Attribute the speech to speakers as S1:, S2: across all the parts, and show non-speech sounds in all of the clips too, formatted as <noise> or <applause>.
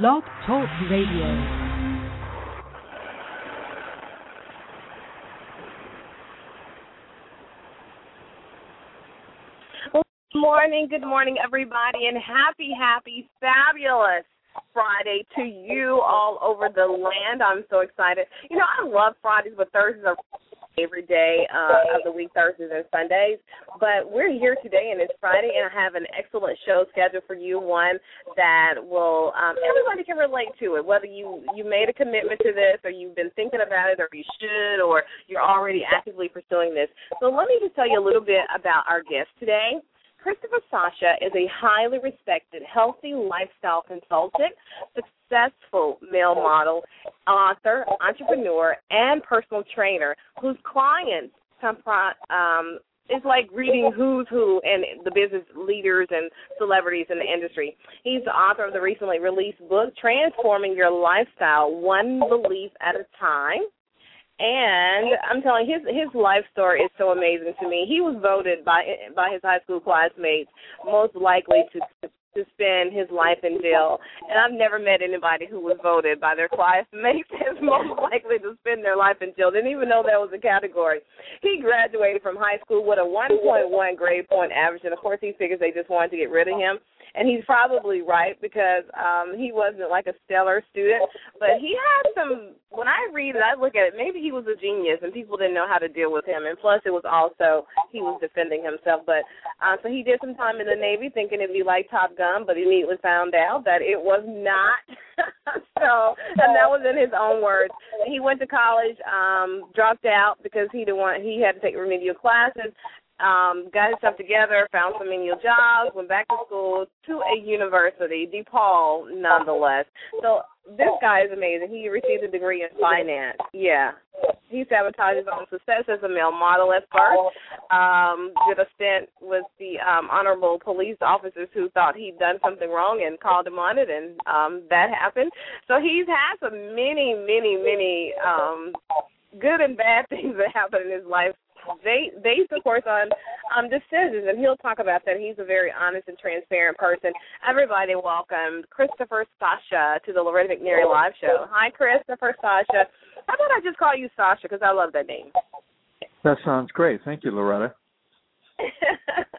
S1: Blog Talk Radio.
S2: Good morning, good morning, everybody, and happy, happy, fabulous Friday to you all over the land. I'm so excited. You know, I love Fridays, but Thursdays are every day uh, of the week, Thursdays and Sundays. But we're here today, and it's Friday, and I have an excellent show scheduled for you. One that will um, everybody can relate to it, whether you you made a commitment to this, or you've been thinking about it, or you should, or you're already actively pursuing this. So let me just tell you a little bit about our guest today. Christopher Sasha is a highly respected, healthy lifestyle consultant, successful male model, author, entrepreneur, and personal trainer whose clients comprise um, is like reading who's who and the business leaders and celebrities in the industry. He's the author of the recently released book, Transforming Your Lifestyle One Belief at a Time. And I'm telling his his life story is so amazing to me. He was voted by by his high school classmates most likely to to spend his life in jail. And I've never met anybody who was voted by their <laughs> classmates as most likely to spend their life in jail. Didn't even know that was a category. He graduated from high school with a 1.1 grade point average, and of course he figures they just wanted to get rid of him and he's probably right because um he wasn't like a stellar student, but he had some. When I read it, I look at it. Maybe he was a genius, and people didn't know how to deal with him. And plus, it was also he was defending himself. But uh, so he did some time in the Navy, thinking it'd be like Top Gun, but he immediately found out that it was not. <laughs> so, and that was in his own words. He went to college, um, dropped out because he didn't want. He had to take remedial classes, um, got himself together, found some menial jobs, went back to school to a university, DePaul, nonetheless. So this guy is amazing. He received a degree in finance. Yeah. He sabotaged his own success as a male model at first. Um, did a stint with the um, honorable police officers who thought he'd done something wrong and called him on it, and um, that happened. So he's had some many, many, many um, good and bad <laughs> things that happened in his life they based of course on um decisions and he'll talk about that. He's a very honest and transparent person. Everybody welcome christopher sasha to the loretta mcnary live show. Hi christopher sasha. How about i just call you sasha because i love that name.
S3: That sounds great. Thank you loretta. <laughs>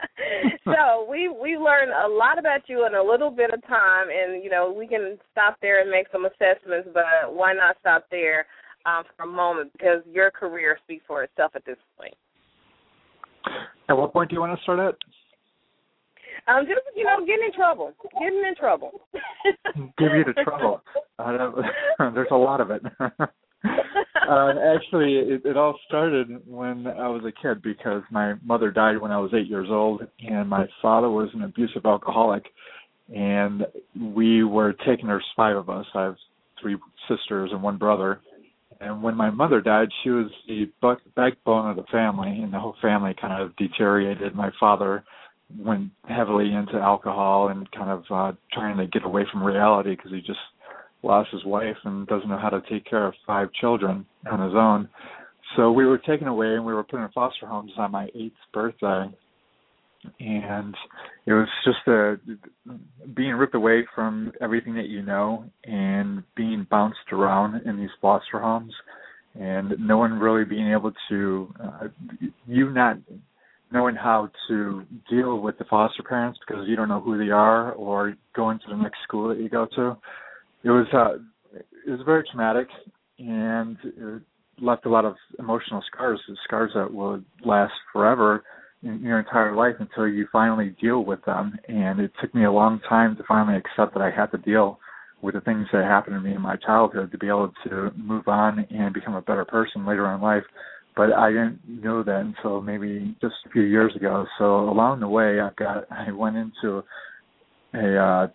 S2: So we we learned a lot about you in a little bit of time and you know we can stop there and make some assessments but why not stop there um, for a moment because your career speaks for itself at this point.
S3: At what point do you want to start at?
S2: Um, just you know, getting in trouble, getting in trouble. <laughs>
S3: Give you the trouble. <laughs> there's a lot of it. uh, <laughs> actually, it, it all started when I was a kid because my mother died when I was eight years old, and my father was an abusive alcoholic, and we were taking. There's five of us. I have three sisters and one brother, and when my mother died, she was the backbone of the family, and the whole family kind of deteriorated. My father went heavily into alcohol and kind of uh trying to get away from reality because he just lost his wife and doesn't know how to take care of five children on his own. So we were taken away and we were put in foster homes on my eighth birthday and it was just a being ripped away from everything that you know and being bounced around in these foster homes and no one really being able to uh, you not knowing how to deal with the foster parents because you don't know who they are or going to the next school that you go to it was uh it was very traumatic and it left a lot of emotional scars scars that would last forever your entire life until you finally deal with them. And it took me a long time to finally accept that I had to deal with the things that happened to me in my childhood to be able to move on and become a better person later in life. But I didn't know that until maybe just a few years ago. So along the way, I got I went into a uh,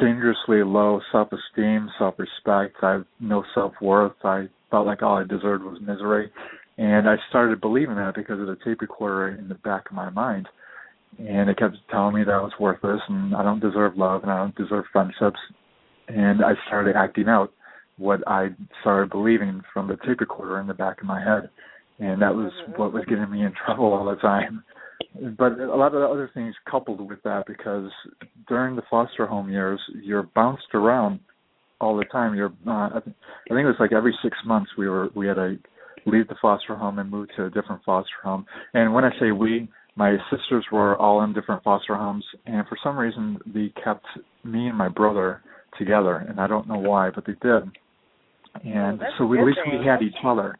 S3: dangerously low self-esteem, self-respect. I have no self-worth. I felt like all I deserved was misery and I started believing that because of the tape recorder in the back of my mind. And it kept telling me that I was worthless and I don't deserve love and I don't deserve friendships. And I started acting out what I started believing from the tape recorder in the back of my head. And that was mm-hmm. what was getting me in <laughs> trouble all the time. but a lot of the other things coupled with that because during the foster home years, you're bounced around all the time. You're, uh, I think it was like every six months we were we had to leave the foster home and move to a different foster home. And when I say we, my sisters were all in different foster homes, and for some reason they kept me and my brother together, and I don't know why, but they did. And
S2: oh,
S3: so we, at least we had each other.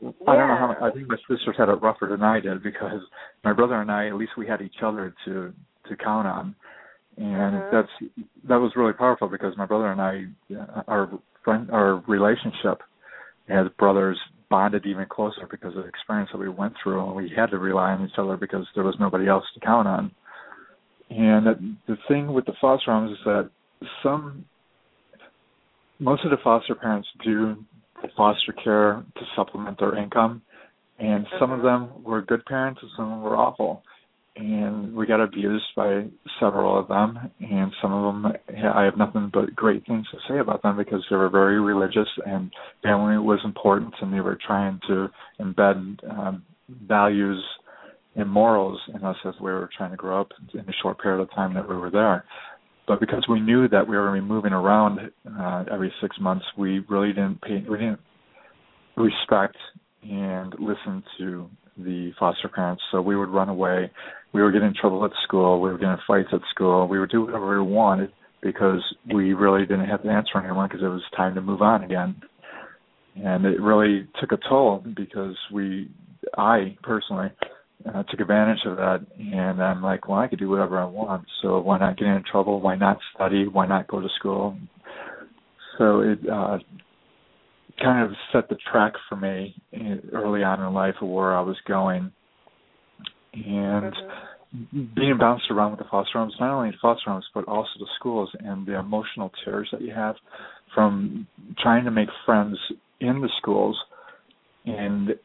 S2: Yeah.
S3: I don't know how. I think my sisters had it rougher than I did because my brother and I, at least we had each other to to count on, and
S2: Mhm.
S3: that's that was really powerful because my brother and I, uh, our friend, our relationship as brothers bonded even closer because of the experience that we went through, and we had to rely on each other because there was nobody else to count on. And the- thing with the foster homes is that some, most of the foster parents do foster care to supplement their income, and some of
S2: Mhm.
S3: them were good parents and some of them were awful. And we got abused by several of them, and some of them I have nothing but great things to say about them because they were very religious and family was important, and they were trying to embed um, values and morals in us as we were trying to grow up in the short period of time that we were there. But because we knew that we were moving around uh, every six months, we really didn't pay, we didn't respect and listen to the foster parents. So we would run away. We would get in trouble at school. We would get in fights at school. We would do whatever we wanted because we really didn't have to answer anyone because it was time to move on again. And it really took a toll because we, I personally, uh, took advantage of that. And I'm like, well, I could do whatever I want. So why not get in trouble? Why not study? Why not go to school? So it uh, kind of set the track for me early on in life of where I was going. And
S2: Mhm.
S3: being bounced around with the foster homes, not only the foster homes, but also the schools and the emotional tears that you have from trying to make friends in the schools. And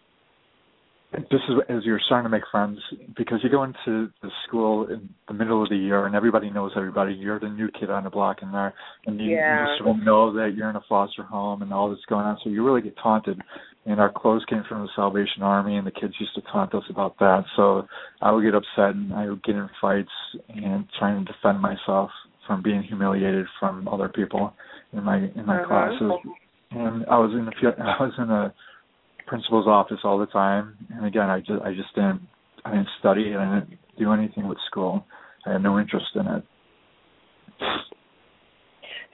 S3: this is as you're starting to make friends because you go into the school in the middle of the year and everybody knows everybody. You're the new kid on the block in there, and you,
S2: Yeah.
S3: you sort of know that you're in a foster home and all this going on. So you really get taunted. And our clothes came from the Salvation Army, and the kids used to taunt us about that. So I would get upset and I would get in fights and trying to defend myself from being humiliated from other people in my in my
S2: Mhm.
S3: classes. And I was in the fe- <laughs> I was in a principal's office all the time. And again, I just I just didn't I didn't study and I didn't do anything with school. I had no interest in it.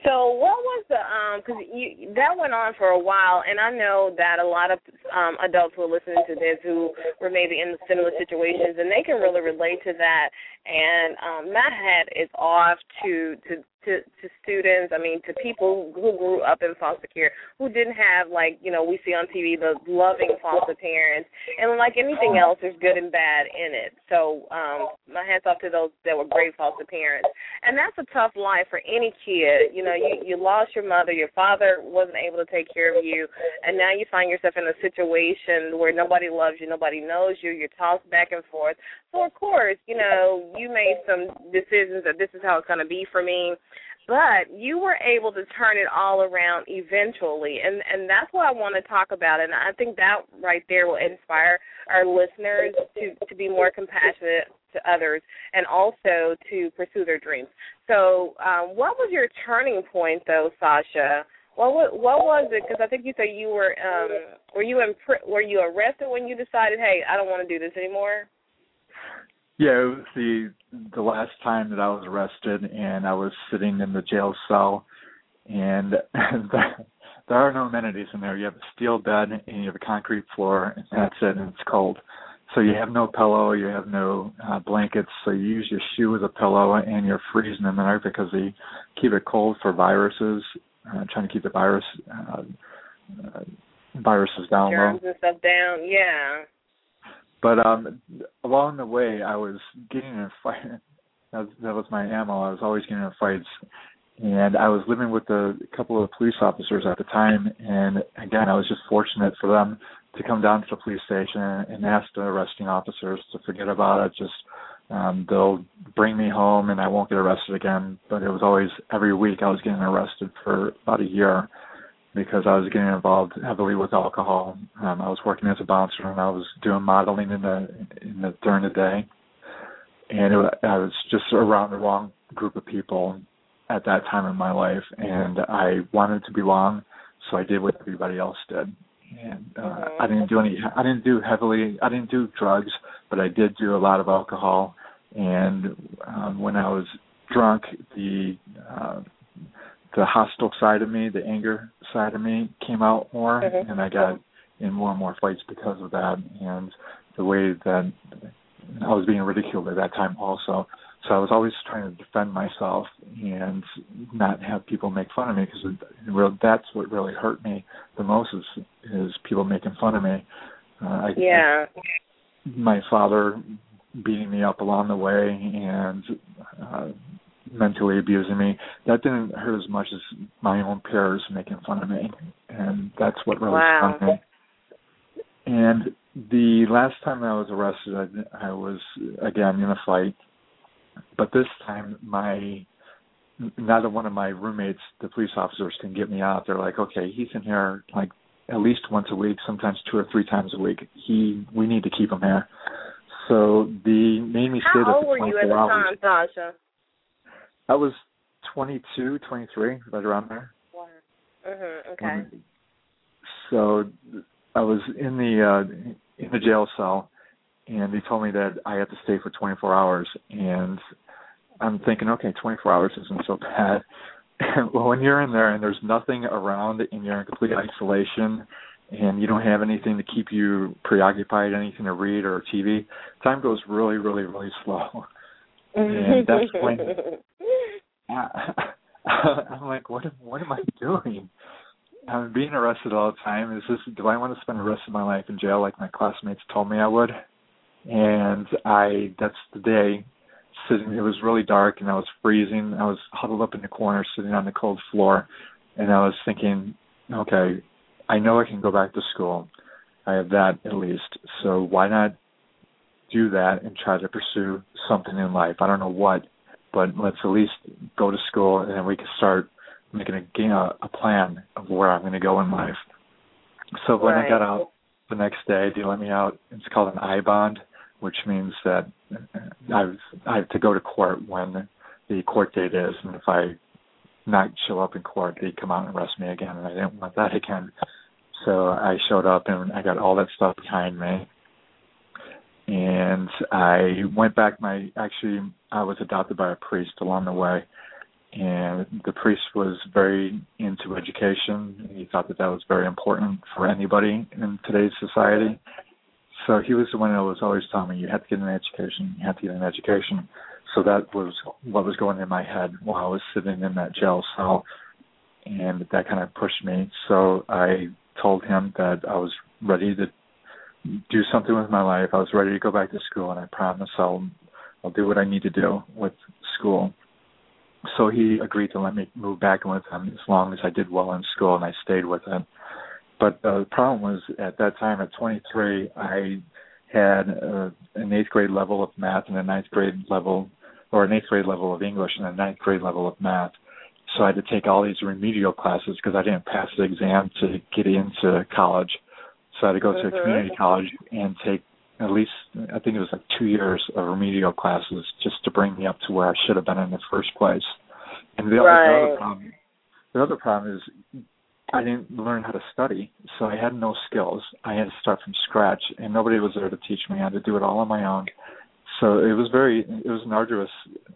S2: So what was the um? Because you that went on for a while, and I know that a lot of um adults who are listening to this who were maybe in similar situations, and they can really relate to that. And um, my hat is off to to to to students. I mean, to people who grew up in foster care who didn't have like you know we see on TV the loving foster parents, and like anything else, there's good and bad in it. So um, my hats off to those that were great foster parents, and that's a tough life for any kid. You know, you you lost your mother, your father wasn't able to take care of you, and now you find yourself in a situation where nobody loves you, nobody knows you, you're tossed back and forth. So of course, you know, you made some decisions that this is how it's going to be for me but you were able to turn it all around eventually and and that's what I want to talk about and I think that right there will inspire our listeners to to be more compassionate to others and also to pursue their dreams. So, um what was your turning point though, Sasha? What was, what was it? Because I think you said you were um were you in were you arrested when you decided, hey, I don't want to do this anymore?
S3: Yeah, it was the the last time that I was arrested, and I was sitting in the jail cell, and <laughs> there are no amenities in there. You have a steel bed and you have a concrete floor, and that's it, and it's cold. So you have no pillow, you have no uh, blankets, so you use your shoe as a pillow, and you're freezing in there because they keep it cold for viruses, uh, trying to keep the virus uh, uh, viruses down
S2: Germs
S3: low.
S2: and stuff down, yeah.
S3: But um along the way, I was getting in fight. <laughs> That, that was my ammo. I was always getting in fights, and I was living with a couple of police officers at the time. And again, I was just fortunate for them to come down to the police station and ask the arresting officers to forget about it. Just um they'll bring me home, and I won't get arrested again. But it was always every week I was getting arrested for about a year because I was getting involved heavily with alcohol. Um, I was working as a bouncer and I was doing modeling in the in the during the day, and it, I was just around the wrong group of people at that time in my life, and I wanted to belong, so I did what everybody else did. And uh,
S2: mm-hmm.
S3: I didn't do any. I didn't do heavily. I didn't do drugs, but I did do a lot of alcohol. And um, when I was drunk, the uh, the hostile side of me, the anger side of me, came out more,
S2: mm-hmm.
S3: and I got in more and more fights because of that. And the way that I was being ridiculed at that time also. So I was always trying to defend myself and not have people make fun of me because that's what really hurt me the most is is people making fun of me.
S2: Uh, I, yeah.
S3: I, my father beating me up along the way and uh, mentally abusing me. That didn't hurt as much as my own peers making fun of me, and that's what really
S2: wow.
S3: stung me. And the last time I was arrested, I, I was again in a fight, but this time my neither one of my roommates, the police officers, can get me out. They're like, okay, he's in here like at least once a week, sometimes two or three times a week. He, we need to keep him here. So the made me stay
S2: How
S3: there
S2: old were you at the time, Sasha?
S3: I was 22, 23, right around there.
S2: Wow. Mhm. Okay.
S3: So I was in the uh in the jail cell and they told me that I had to stay for 24 hours and I'm thinking okay 24 hours isn't so bad <laughs> well when you're in there and there's nothing around and you're in complete isolation and you don't have anything to keep you preoccupied anything to read or TV time goes really really really <laughs> slow <laughs> and that's when I, <laughs> I'm like what am, what am I doing I'm being arrested all the time. Is this do I want to spend the rest of my life in jail like my classmates told me I would? And I that's the day sitting it was really dark and I was freezing. I was huddled up in the corner sitting on the cold floor and I was thinking, okay, I know I can go back to school. I have that at least. So why not do that and try to pursue something in life? I don't know what, but let's at least go to school and then we can start making a, a, a plan of where I'm going to go in life. So when
S2: right.
S3: I got out the next day, they let me out. It's called an I bond, which means that I was, I have to go to court when the court date is, and if I not show up in court, they come out and arrest me again, and I didn't want that again. So I showed up and I got all that stuff behind me, and I went back. My actually, I was adopted by a priest along the way, and the priest was very into education. He thought that that was very important for anybody in today's society. So he was the one that was always telling me, "You have to get an education. You have to get an education." So that was what was going in my head while I was sitting in that jail cell, and that kind of pushed me. So I told him that I was ready to do something with my life. I was ready to go back to school, and I promise I'll I'll do what I need to do with school so he agreed to let me move back with him as long as I did well in school, and I stayed with him. But uh, the problem was at that time, at 23, I had uh, an eighth grade level of math and a ninth grade level, or an eighth grade level of English and a ninth grade level of math. So I had to take all these remedial classes because I didn't pass the exam to get into college. So I had to go
S2: mm-hmm.
S3: to a community college and take at least I think it was like two years of remedial classes just to bring me up to where I should have been in the first place. And the,
S2: right.
S3: the other problem, the other problem is I didn't learn how to study, so I had no skills. I had to start from scratch, and nobody was there to teach me. I had to do it all on my own. So it was very, it was an arduous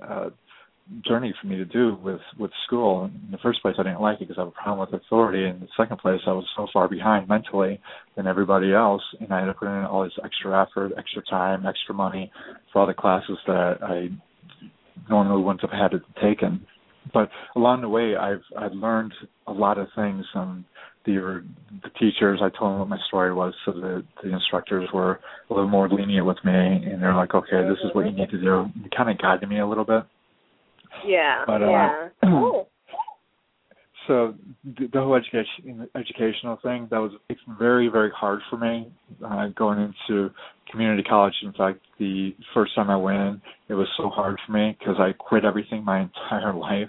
S3: uh, journey for me to do with with school. In the first place, I didn't like it because I have a problem with authority. In the second place, I was so far behind mentally than everybody else, and I had to put in all this extra effort, extra time, extra money for all the classes that I normally wouldn't have had to taken. But along the way, I've I've learned a lot of things. Um, the the teachers, I told them what my story was, so the the instructors were a little more lenient with me, and they're like, okay, this is what you need to do. Kind of guided me a little bit
S2: yeah.
S3: But,
S2: uh, yeah. <clears throat> cool.
S3: So the, the whole education educational thing that was it's very very hard for me uh, going into community college. In fact, the first time I went in, it was so hard for me because I quit everything my <laughs> entire life.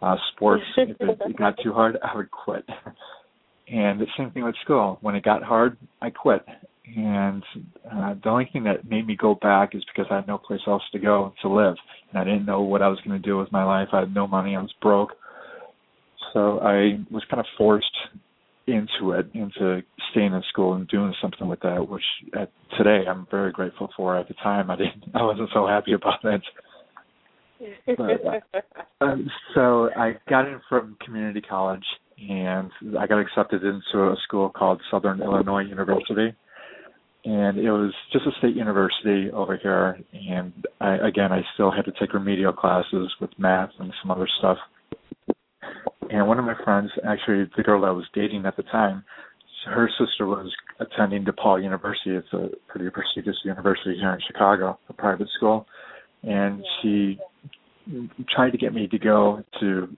S3: Uh, sports, if it, it got too hard, I would quit. <laughs> And the same thing with school. When it got hard, I quit. And Uh, the only thing that made me go back is because I had no place else to go to live, and I didn't know what I was going to do with my life. I had no money. I was broke, so I was kind of forced into it, into staying in school and doing something with that, which at, today I'm very grateful for. At the time, I didn't, <laughs> I wasn't so happy about it. But, uh, so I got in from community college, and I got accepted into a school called Southern Illinois University, and it was just a state university over here. And I, again, I still had to take remedial classes with math and some other stuff and one of my friends, actually the girl I was dating at the time, her sister was attending DePaul University. It's a pretty prestigious university here in Chicago, a private school, and she tried to get me to go to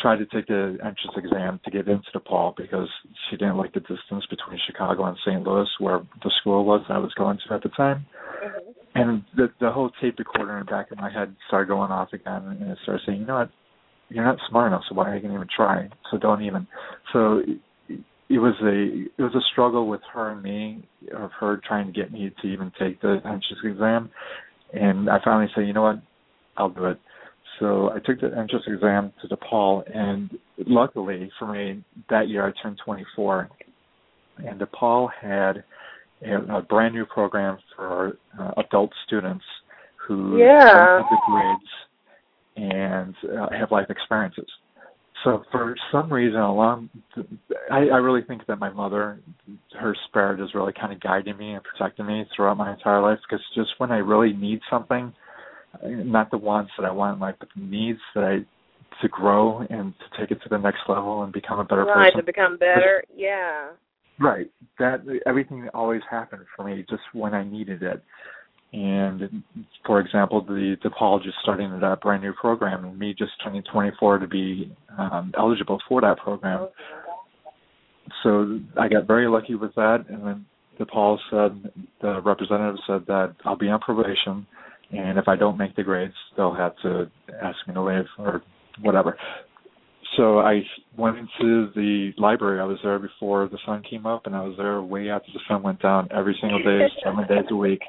S3: try to take the entrance exam to get into DePaul because she didn't like the distance between Chicago and St. Louis, where the school was that I was going to at the time. Mm-hmm. And the the whole tape recorder in the back of my head started going off again, and it started saying, "You know what? you're not smart enough, so why are you going to even try? So don't even. So it was a it was a struggle with her and me of her trying to get me to even take the entrance exam, and I finally said, you know what, I'll do it. So I took the entrance exam to DePaul, and luckily for me, that year I turned 24, and DePaul had a, a brand new program for uh, adult students who
S2: yeah.
S3: don't have the grades and uh, have life experiences. So for some reason along, I, I really think that my mother, her spirit is really kind of guiding me and protecting me throughout my entire life. Because just when I really need something, not the wants that I want in life, but the needs that I to grow and to take it to the next level and become a better
S2: right,
S3: person.
S2: Right, to become better. Yeah.
S3: Right. That everything always happened for me just when I needed it. And for example, the DePaul just starting that brand new program, and me just turning 24 to be um, eligible for that program. So I got very lucky with that, and then DePaul said the representative said that I'll be on probation, and if I don't make the grades, they'll have to ask me to leave or whatever. So I went into the library. I was there before the sun came up, and I was there way after the sun went down every single day, seven <laughs> days a week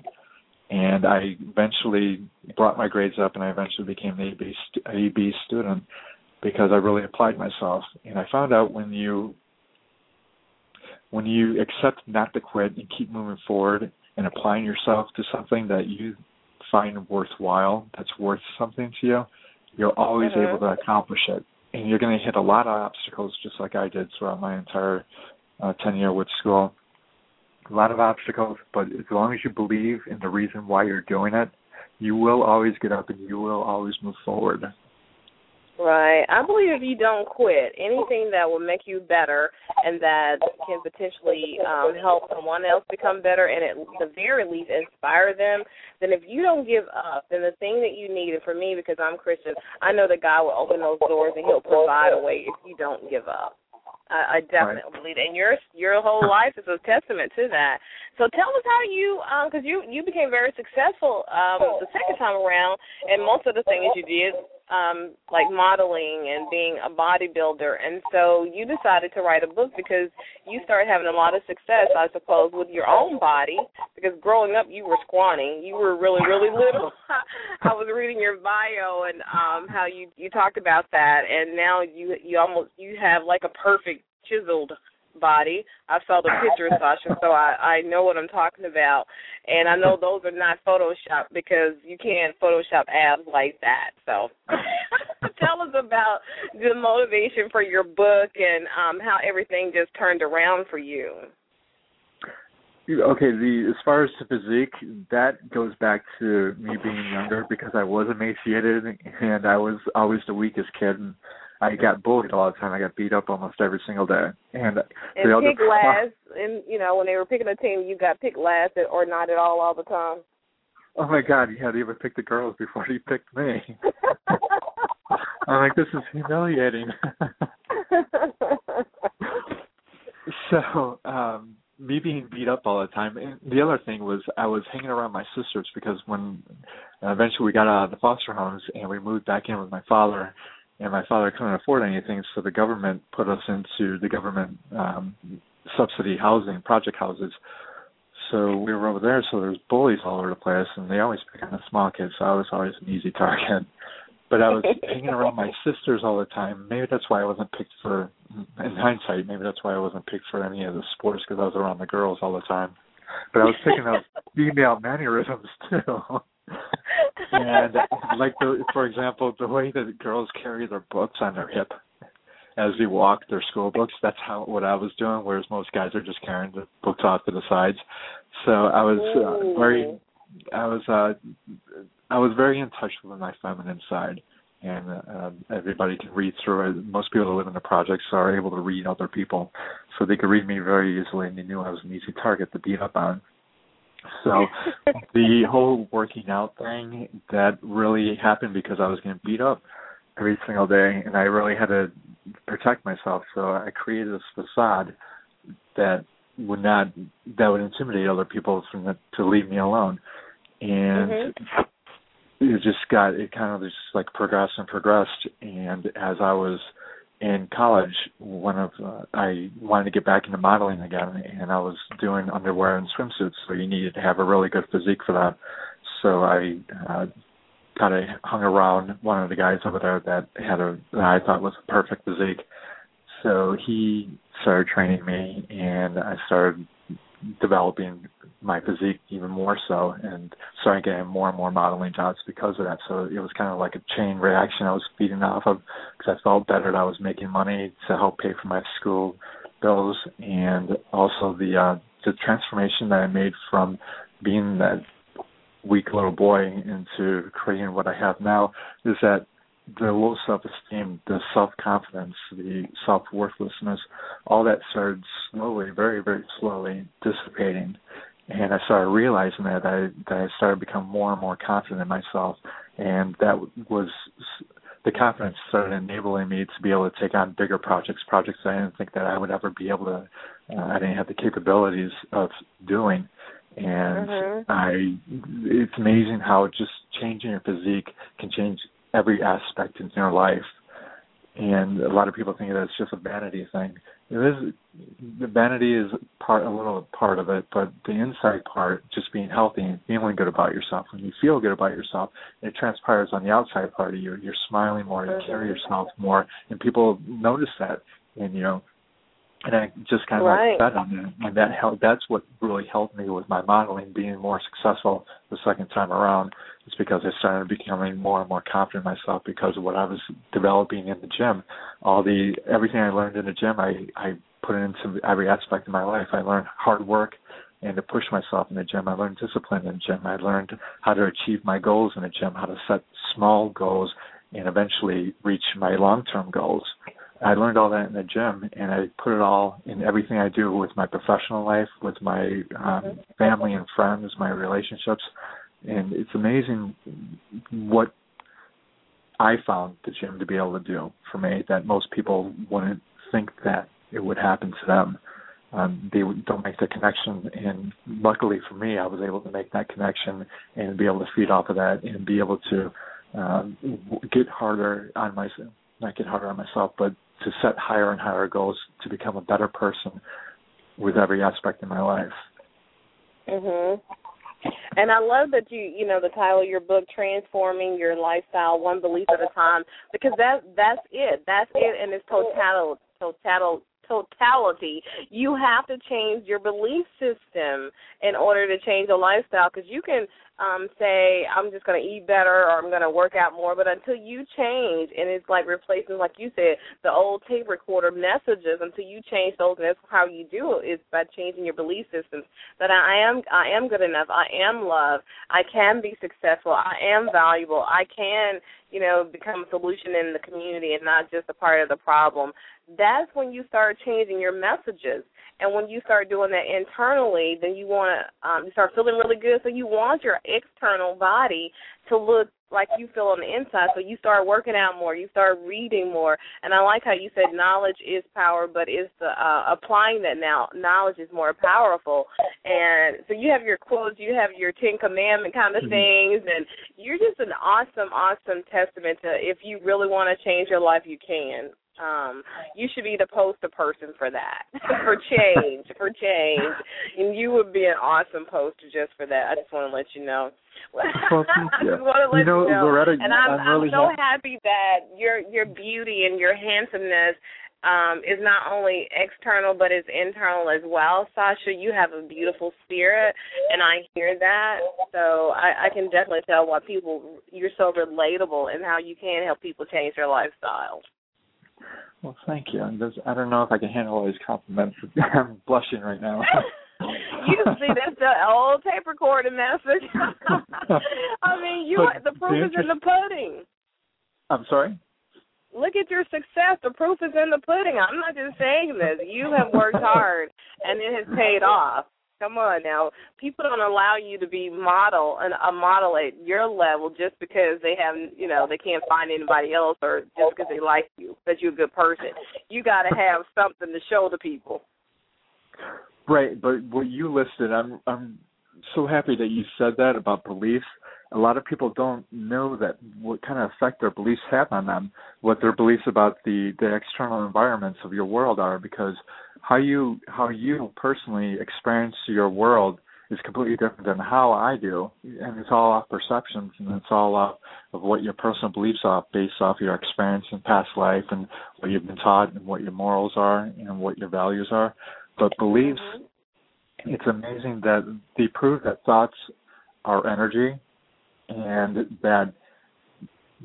S3: and I eventually brought my grades up, and I eventually became an AB, AB student because I really applied myself. And I found out when you when you accept not to quit and keep moving forward and applying yourself to something that you find worthwhile, that's worth something to you, you're always mm-hmm. able to accomplish it. And you're going to hit a lot of obstacles, just like I did throughout my entire uh, tenure with school a lot of obstacles, but as long as you believe in the reason why you're doing it, you will always get up and you will always move forward.
S2: Right. I believe if you don't quit, anything that will make you better and that can potentially um, help someone else become better and at the very least inspire them, then if you don't give up, then the thing that you need, and for me, because I'm Christian, I know that God will open those doors and He'll provide a way if you don't give up. I, I definitely right. believe, and your your whole life is a testament to that. So tell us how you, because um, you you became very successful um, the second time around, and most of the things you did, um, like modeling and being a bodybuilder, and so you decided to write a book because you started having a lot of success, I suppose, with your own body. Because growing up, you were squatting, you were really really little. <laughs> I was reading your bio and um, how you you talked about that, and now you you almost you have like a perfect chiseled body. I saw the picture, Sasha, <laughs> so I I know what I'm talking about, and I know those are not Photoshop because you can't Photoshop abs like that. So, <laughs> tell us about the motivation for your book and um how everything just turned around for you.
S3: Okay, the as far as the physique, that goes back to me being younger because I was emaciated and I was always the weakest kid. And I got bullied all the time. I got beat up almost every single day. And,
S2: and the pick other, <laughs> last, and you know when they were picking a team, you got picked last or not at all all the time.
S3: Oh my God! You had to even pick the girls before you picked me. I'm like, this is humiliating. <laughs> so, um me being beat up all the time. And the other thing was I was hanging around my sisters because when uh, eventually we got out of the foster homes and we moved back in with my father, and my father couldn't afford anything, so the government put us into the government um, subsidy housing, project houses. so we were over there. So there's bullies all over the place, and they always pick on the small kids. So I was always an easy target. <laughs> But I was hanging around my sisters all the time. Maybe that's why I wasn't picked for. In hindsight, maybe that's why I wasn't picked for any of the sports because I was around the girls all the time. But I was picking up <laughs> female mannerisms too. And like the, for example, the way that girls carry their books on their hip as they walk their school books. That's how what I was doing, whereas most guys are just carrying the books off to the sides. So I was uh, very, I was, uh, I was very in touch with my feminine side, and uh, everybody can read through it. Most people that live in the projects are able to read other people, so they could read me very easily, and they knew I was an easy target to beat up on. So the whole working out thing that really happened because I was getting beat up every single day, and I really had to protect myself. So I created this facade that would not that would intimidate other people from the, to leave me alone, and mm-hmm. it just got it kind of just like progressed and progressed. And as I was in college, one of uh, I wanted to get back into modeling again, and I was doing underwear and swimsuits, so you needed to have a really good physique for that. So I uh, kind of hung around one of the guys over there that had a that I thought was a perfect physique. So he started training me, and I started developing my physique even more so, and starting getting more and more modeling jobs because of that. So it was kind of like a chain reaction I was feeding off of because I felt better that I was making money to help pay for my school bills, and also the uh, the transformation that I made from being that weak little boy into creating what I have now is that the low self esteem, the self confidence, the self worthlessness, all that started slowly, very, very slowly dissipating. And I started realizing that I that I started becoming more and more confident in myself, and that was the confidence started enabling me to be able to take on bigger projects, projects I didn't think that I would ever be able to. Uh, I didn't have the capabilities of doing, and mm-hmm. I it's amazing how just changing your physique can change every aspect in your life. And a lot of people think that it's just a vanity thing. It is the vanity is part a little part of it, but the inside part, just being healthy and feeling good about yourself. When you feel good about yourself, it transpires on the outside part of you. You're smiling more, you carry yourself more, and people notice that. And you know, and I just kind of
S2: right.
S3: like bet on that, and that helped. That's what really helped me with my modeling being more successful the second time around. Is because I started becoming more and more confident in myself because of what I was developing in the gym. All the everything I learned in the gym, I I put it into every aspect of my life. I learned hard work and to push myself in the gym. I learned discipline in the gym. I learned how to achieve my goals in the gym, how to set small goals and eventually reach my long term goals. I learned all that in the gym, and I put it all in everything I do with my professional life, with my um, family and friends, my relationships, and it's amazing what I found the gym to be able to do for me that most people wouldn't think that it would happen to them. Um, they don't make the connection, and luckily for me, I was able to make that connection and be able to feed off of that and be able to um, get harder on myself, not get harder on myself, but to set higher and higher goals to become a better person with every aspect of my life.
S2: Mhm. And I love that you, you know, the title of your book, "Transforming Your Lifestyle One Belief at a Time," because that that's it. That's it in its total total totality. You have to change your belief system in order to change a lifestyle because you can um say I'm just going to eat better or I'm going to work out more, but until you change and it's like replacing like you said the old tape recorder messages until you change those and that's how you do it is by changing your belief systems that I am I am good enough, I am loved, I can be successful, I am valuable, I can you know, become a solution in the community and not just a part of the problem. That's when you start changing your messages. And when you start doing that internally, then you want to um, you start feeling really good. So you want your external body to look like you feel on the inside. So you start working out more, you start reading more, and I like how you said knowledge is power, but it's the uh, applying that now knowledge is more powerful. And so you have your quotes, you have your Ten Commandment kind of mm-hmm. things, and you're just an awesome, awesome testament to if you really want to change your life, you can. Um, you should be the poster person for that, <laughs> for change, for change, and you would be an awesome poster just for that. I just want to let you know.
S3: Well,
S2: I <laughs> just want to let
S3: you know,
S2: you know.
S3: Loretta,
S2: and I'm,
S3: I'm really
S2: so
S3: happy.
S2: happy that your your beauty and your handsomeness um, is not only external but is internal as well. Sasha, you have a beautiful spirit, and I hear that. So I, I can definitely tell why people you're so relatable and how you can help people change their lifestyle.
S3: Well, thank you. And I don't know if I can handle all these compliments. <laughs> I'm blushing right now. <laughs>
S2: you see, that's the old tape recording message. I mean, you
S3: But
S2: the proof is in the pudding.
S3: I'm sorry.
S2: Look at your success. The proof is in the pudding. I'm not just saying this. You have worked <laughs> hard, and it has paid off. Come on now. People don't allow you to be model and a model at your level just because they have you know, they can't find anybody else or just because they like you, that you're a good person. You gotta have something to show the people.
S3: Right, but what you listed, I'm I'm so happy that you said that about beliefs. A lot of people don't know that what kind of effect their beliefs have on them, what their beliefs about the the external environments of your world are, because how you how you personally experience your world is completely different than how I do, and it's all off perceptions, and it's all off of what your personal beliefs are based off your experience in past life and what you've been taught and what your morals are and what your values are. But beliefs, it's amazing that they prove that thoughts are energy and that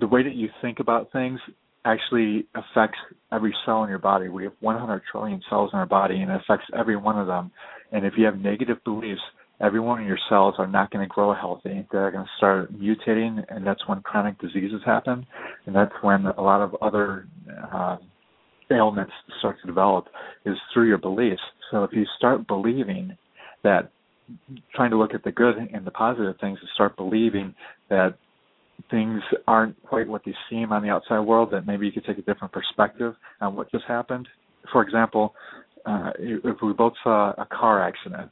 S3: the way that you think about things actually affects every cell in your body. We have 100 trillion cells in our body and it affects every one of them. And if you have negative beliefs, every one of your cells are not going to grow healthy. They're going to start mutating, and that's when chronic diseases happen. And that's when a lot of other uh, ailments start to develop is through your beliefs. So if you start believing that, trying to look at the good and the positive things, and start believing that things aren't quite what they seem on the outside world, that maybe you could take a different perspective on what just happened. For example, uh, if we both saw a car accident,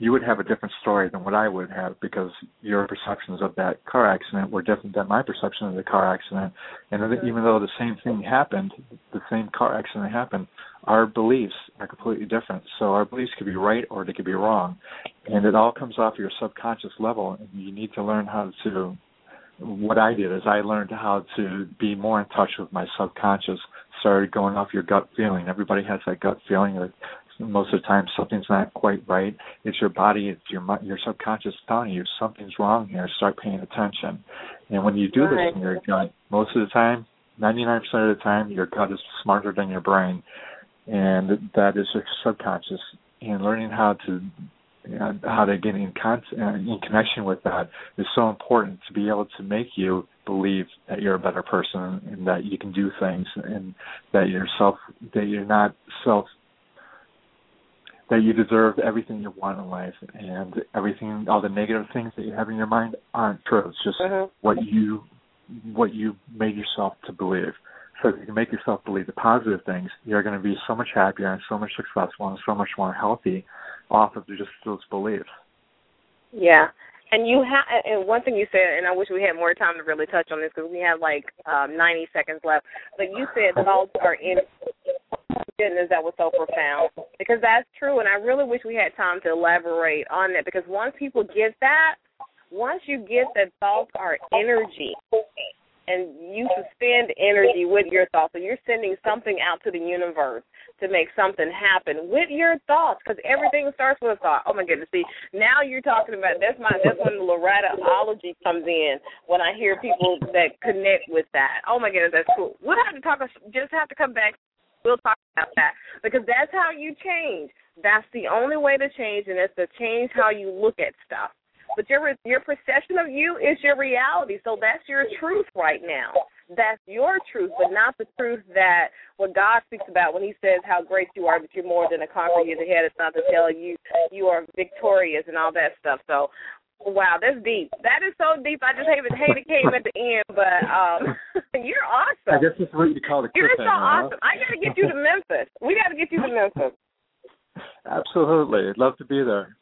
S3: you would have a different story than what I would have because your perceptions of that car accident were different than my perception of the car accident. And even though the same thing happened, the same car accident happened, our beliefs are completely different. So our beliefs could be right or they could be wrong. And it all comes off your subconscious level and you need to learn how to what I did is I learned how to be more in touch with my subconscious. Started going off your gut feeling. Everybody has that gut feeling that most of the time something's not quite right. It's your body, it's your your subconscious telling you something's wrong here. Start paying attention. And when you do
S2: Right.
S3: listen to your gut, most of the time, 99% of the time, your gut is smarter than your brain, and that is your subconscious. And learning how to and how to get in con- uh, in connection with that is so important to be able to make you believe that you're a better person and that you can do things and that you're self that you're not self that you deserve everything you want in life. And everything all the negative things that you have in your mind aren't true. It's just
S2: Mhm.
S3: what you what you made yourself to believe. So if you can make yourself believe the positive things you're going to be so much happier and so much successful and so much more healthy off of just those beliefs
S2: Yeah. And you have, and one thing you said, and I wish we had more time to really touch on this because we have like um, 90 seconds left. But you said thoughts are in. Goodness, that was so profound because that's true, and I really wish we had time to elaborate on that because once people get that, once you get that thoughts are energy, and you suspend energy with your thoughts, so you're sending something out to the universe to make something happen with your thoughts because everything starts with a thought. Oh my goodness! See, now you're talking about that's my that's when the Lorettaology comes in when I hear people that connect with that. Oh my goodness, that's cool. We'll have to talk. Just have to come back. We'll talk about that because that's how you change. That's the only way to change, and it's to change how you look at stuff. But your your perception of you is your reality, so that's your truth right now. That's your truth, but not the truth that what God speaks about when He says how great you are, that you're more than a conqueror. You're the head. It's not to tell you you are victorious and all that stuff. So, wow, that's deep. That is so deep. I just hate it, hate it came at the end, but um, <laughs> you're awesome.
S3: I guess that's what you call the
S2: You're so
S3: huh?
S2: awesome. I got to get you to Memphis. We got to get you to Memphis. <laughs>
S3: Absolutely. I'd love to be there.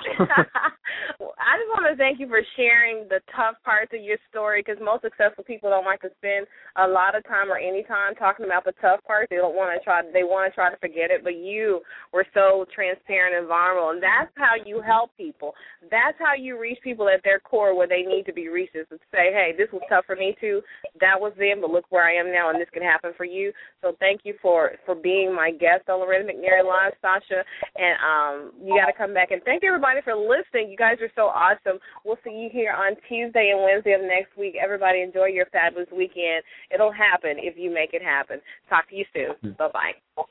S3: <laughs>
S2: I just want to thank you for sharing the tough parts of your story because most successful people don't like to spend a lot of time or any time talking about the tough parts. They don't want to try. They want to try to forget it. But you were so transparent and vulnerable, and that's how you help people. That's how you reach people at their core where they need to be reached. Is to say, hey, this was tough for me too. That was them, but look where I am now, and this can happen for you. So thank you for for being my guest on Loretta McNary Live, Sasha, and um, you got to come back and thank everybody for listening. You guys are so awesome. We'll see you here on Tuesday and Wednesday of next week. Everybody enjoy your fabulous weekend. It'll happen if you make it happen. Talk to you soon. Mm. Bye bye.